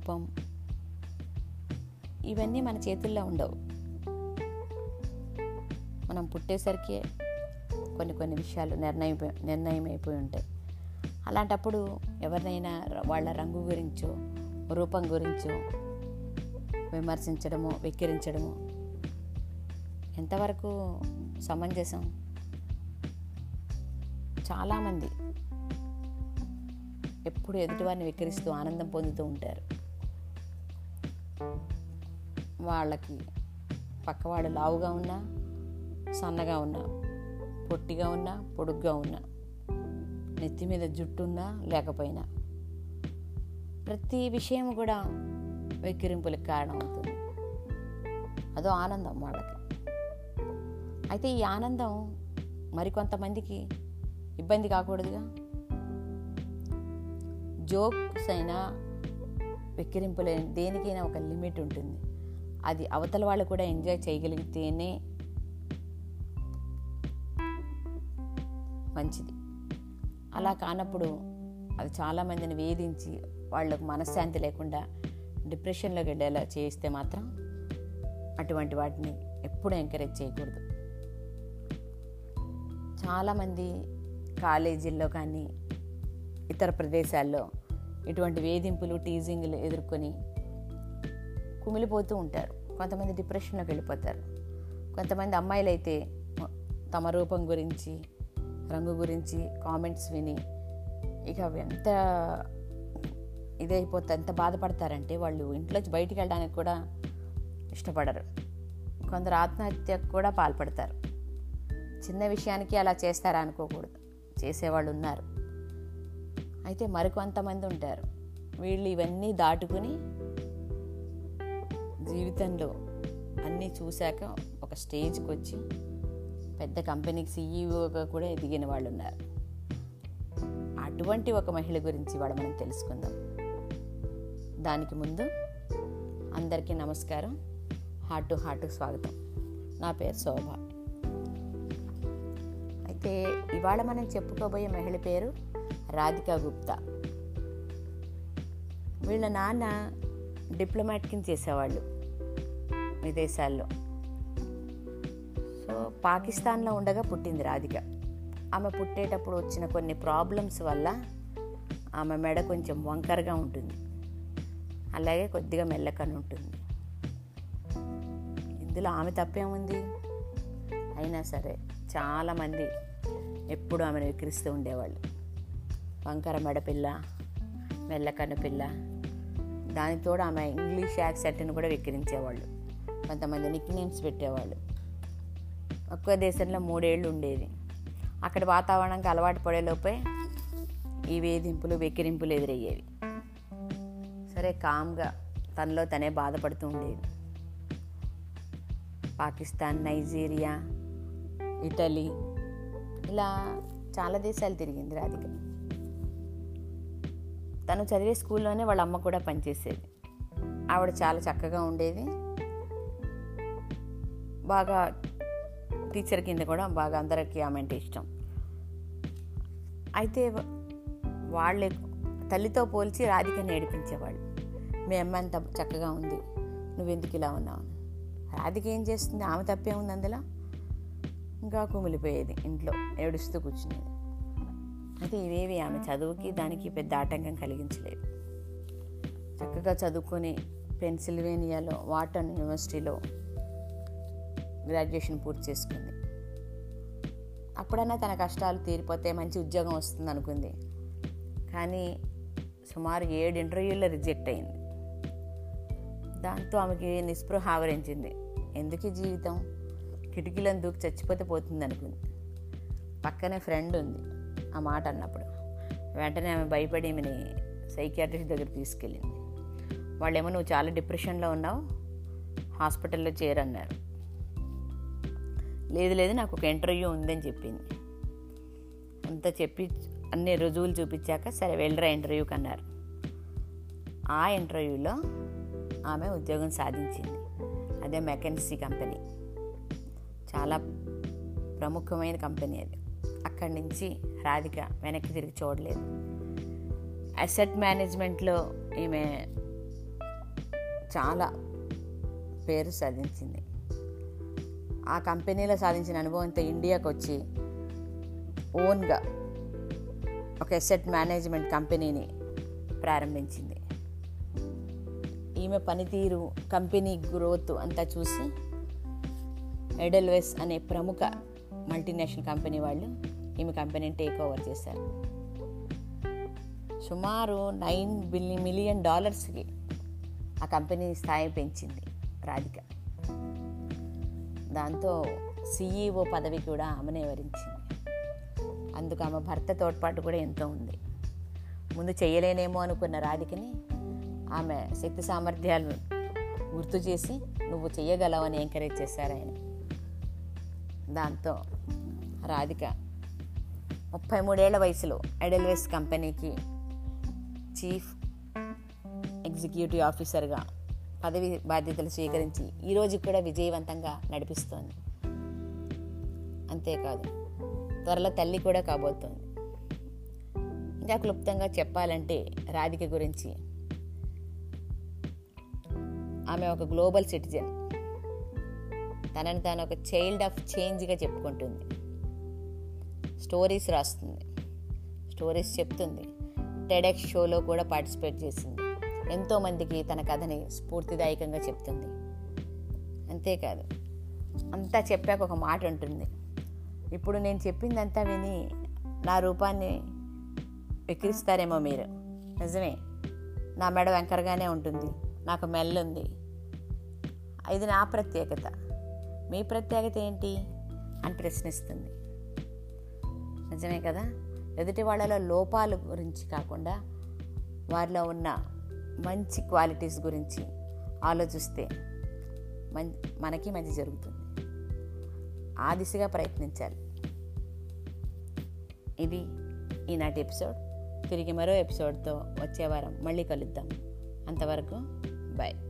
రూపం. ఇవన్నీ మన చేతుల్లో ఉండవు. మనం పుట్టేసరికి కొన్ని కొన్ని విషయాలు నిర్ణయం నిర్ణయం అయిపోయి ఉంటాయి. అలాంటప్పుడు ఎవరినైనా వాళ్ళ రంగు గురించో రూపం గురించో విమర్శించడము వెక్కిరించడము ఎంతవరకు సమంజసం? చాలామంది ఎప్పుడు ఎదుటివారిని వెక్కిరిస్తూ ఆనందం పొందుతూ ఉంటారు. వాళ్ళకి పక్కవాడు లావుగా ఉన్నా సన్నగా ఉన్నా పొట్టిగా ఉన్నా పొడుగ్గా ఉన్నా నెత్తి మీద జుట్టు ఉన్నా లేకపోయినా ప్రతి విషయం కూడా వెక్కిరింపులకు కారణమవుతుంది. అదో ఆనందం వాళ్ళకి. అయితే ఈ ఆనందం మరికొంతమందికి ఇబ్బంది కాకూడదుగా? జోక్స్ అయినా వెక్కిరింపులైన దేనికైనా ఒక లిమిట్ ఉంటుంది. అది అవతల వాళ్ళు కూడా ఎంజాయ్ చేయగలిగితేనే మంచిది. అలా కానప్పుడు అది చాలామందిని వేధించి వాళ్ళకు మనశ్శాంతి లేకుండా డిప్రెషన్లోకి వెళ్ళేలా చేస్తే మాత్రం అటువంటి వాటిని ఎప్పుడూ ఎంకరేజ్ చేయకూడదు. చాలామంది కాలేజీల్లో కానీ ఇతర ప్రదేశాల్లో ఇటువంటి వేధింపులు టీజింగ్లు ఎదుర్కొని కుమిలిపోతూ ఉంటారు. కొంతమంది డిప్రెషన్లోకి వెళ్ళిపోతారు. కొంతమంది అమ్మాయిలు అయితే తమ రూపం గురించి రంగు గురించి కామెంట్స్ విని ఇక ఎంత ఇదైపోతే ఎంత బాధపడతారంటే వాళ్ళు ఇంట్లోంచి బయటికి వెళ్ళడానికి కూడా ఇష్టపడరు. కొందరు ఆత్మహత్యకు కూడా పాల్పడతారు. చిన్న విషయానికి అలా చేస్తారా అనుకోకూడదు. చేసేవాళ్ళు ఉన్నారు. అయితే మరికొంతమంది ఉంటారు. వీళ్ళు ఇవన్నీ దాటుకుని జీవితంలో అన్నీ చూశాక ఒక స్టేజ్కి వచ్చి పెద్ద కంపెనీకి సీఈఓగా కూడా ఎదిగిన వాళ్ళు ఉన్నారు అటువంటి ఒక మహిళ గురించి ఇవాళ మనం తెలుసుకుందాం. దానికి ముందు అందరికీ నమస్కారం. హార్ట్ టు హార్ట్ స్వాగతం. నా పేరు శోభ. అయితే ఇవాళ మనం చెప్పుకోబోయే మహిళ పేరు రాధికా గుప్తా. వీళ్ళ నాన్న డిప్లొమాట్ కింద చేసేవాళ్ళు విదేశాల్లో సో పాకిస్తాన్లో ఉండగా పుట్టింది రాధిక. ఆమె పుట్టేటప్పుడు వచ్చిన కొన్ని ప్రాబ్లమ్స్ వల్ల ఆమె మెడ కొంచెం వంకరగా ఉంటుంది. అలాగే కొద్దిగా మెల్లకని ఉంటుంది. ఇందులో ఆమె తప్పేముంది? అయినా సరే చాలామంది ఎప్పుడు ఆమెను విక్రిస్తూ ఉండేవాళ్ళు. వంకర మెడపిల్ల మెల్లకన్ను పిల్ల దానితో ఆమె ఇంగ్లీష్ యాక్సెంట్ని కూడా విక్రించేవాళ్ళు కొంతమంది నిక్ నేమ్స్ పెట్టేవాళ్ళు. ఒక్కో దేశంలో మూడేళ్ళు ఉండేది. అక్కడ వాతావరణంకి అలవాటు పడేలోపే ఈ వేధింపులు వెక్కిరింపులు ఎదురయ్యేవి. సరే కామ్గా తనలో తనే బాధపడుతూ ఉండేది. పాకిస్తాన్ నైజీరియా ఇటలీ ఇలా చాలా దేశాలు తిరిగింది రాధిక. తను చదివే స్కూల్లోనే వాళ్ళ అమ్మ కూడా పనిచేసేది. ఆవిడ చాలా చక్కగా ఉండేది. బాగా టీచర్ కింద కూడా బాగా అందరికీ ఆమె అంటే ఇష్టం. అయితే వాళ్ళే తల్లితో పోల్చి రాధికని ఏడిపించేవాళ్ళు మీ అమ్మ అంత చక్కగా ఉంది. నువ్వెందుకు ఇలా ఉన్నావు? రాధిక ఏం చేస్తుంది? ఆమె తప్పే ఉంది అందులో. ఇంకా కుమిలిపోయేది ఇంట్లో. ఏడుస్తూ కూర్చునేది. అయితే ఇవేవి ఆమె చదువుకి దానికి పెద్ద ఆటంకం కలిగించలేదు. చక్కగా చదువుకొని పెన్సిల్వేనియాలో వాటన్ యూనివర్సిటీలో గ్రాడ్యుయేషన్ పూర్తి చేసుకుంది. అప్పుడన్నా తన కష్టాలు తీరిపోతే మంచి ఉద్యోగం వస్తుంది అనుకుంది కానీ సుమారు ఏడు ఇంటర్వ్యూల్లో రిజెక్ట్ అయింది. దాంతో ఆమెకి నిస్పృహ ఆవరించింది. ఎందుకు జీవితం? కిటికీలను దూకి చచ్చిపోతే పోతుంది అనుకుంది పక్కనే ఫ్రెండ్ ఉంది. ఆ మాట అన్నప్పుడు వెంటనే ఆమె భయపడి ఈమెని సైకియాట్రిస్ట్ దగ్గర తీసుకెళ్ళింది. వాళ్ళేమో నువ్వు చాలా డిప్రెషన్లో ఉన్నావు హాస్పిటల్లో చేరన్నారు. లేదు లేదు నాకు ఒక ఇంటర్వ్యూ ఉందని చెప్పింది. అంతా చెప్పి అన్ని రుజువులు చూపించాక సరే వెళ్ళరా ఇంటర్వ్యూకి అన్నారు. ఆ ఇంటర్వ్యూలో ఆమె ఉద్యోగం సాధించింది. అదే మెకెన్సీ కంపెనీ. చాలా ప్రముఖమైన కంపెనీ అది. అక్కడి నుంచి రాధిక వెనక్కి తిరిగి చూడలేదు. అసెట్ మేనేజ్మెంట్లో ఈమె చాలా పేరు సాధించింది. ఆ కంపెనీలో సాధించిన అనుభవంతో ఇండియాకు వచ్చి ఓన్గా ఒక అసెట్ మేనేజ్మెంట్ కంపెనీని ప్రారంభించింది. ఈమె పనితీరు కంపెనీ గ్రోత్ అంతా చూసి ఎడల్వెస్ అనే ప్రముఖ మల్టీనేషనల్ కంపెనీ వాళ్ళు ఈమె కంపెనీని టేక్ ఓవర్ చేశారు. సుమారు నైన్ బిలియన్ మిలియన్ డాలర్స్కి ఆ కంపెనీ స్థాయి పెంచింది రాధిక. దాంతో సిఈఓ పదవి కూడా ఆమెనే వరించింది. అందుకు ఆమె భర్త తోడ్పాటు కూడా ఎంతో ఉంది. ముందు చేయలేనేమో అనుకున్న రాధికని ఆమె శక్తి సామర్థ్యాలు గుర్తు చేసి నువ్వు చేయగలవని ఎంకరేజ్ చేశారు ఆయన. దాంతో రాధిక ముప్పై మూడేళ్ళ వయసులో ఎడల్వేస్ కంపెనీకి చీఫ్ ఎగ్జిక్యూటివ్ ఆఫీసర్గా పదవి బాధ్యతలు స్వీకరించి ఈరోజు కూడా విజయవంతంగా నడిపిస్తోంది. అంతేకాదు త్వరలో తల్లి కూడా కాబోతోంది. ఇంకా క్లుప్తంగా చెప్పాలంటే రాధిక గురించి. ఆమె ఒక గ్లోబల్ సిటిజన్. తనని తాను ఒక చైల్డ్ ఆఫ్ చేంజ్గా చెప్పుకుంటుంది. స్టోరీస్ రాస్తుంది. స్టోరీస్ చెప్తుంది. టెడెక్స్ షోలో కూడా పార్టిసిపేట్ చేసింది. ఎంతోమందికి తన కథని స్ఫూర్తిదాయకంగా చెప్తుంది. అంతేకాదు అంతా చెప్పాక ఒక మాట ఉంటుంది. ఇప్పుడు నేను చెప్పిందంతా విని నా రూపాన్ని విక్రిస్తారేమో మీరు. నిజమే. నా మెడ వెంకరగానే ఉంటుంది. నాకు మెల్లుంది. ఇది నా ప్రత్యేకత. మీ ప్రత్యేకత ఏంటి? అని ప్రశ్నిస్తుంది. నిజమే కదా? ఎదుటి వాళ్ళలో లోపాల గురించి కాకుండా వారిలో ఉన్న మంచి క్వాలిటీస్ గురించి ఆలోచిస్తే మం మనకి మంచి జరుగుతుంది. ఆ దిశగా ప్రయత్నించాలి. ఇది ఈనాటి ఎపిసోడ్. తిరిగి మరో ఎపిసోడ్తో వచ్చే వారం మళ్ళీ కలుద్దాం. అంతవరకు బాయ్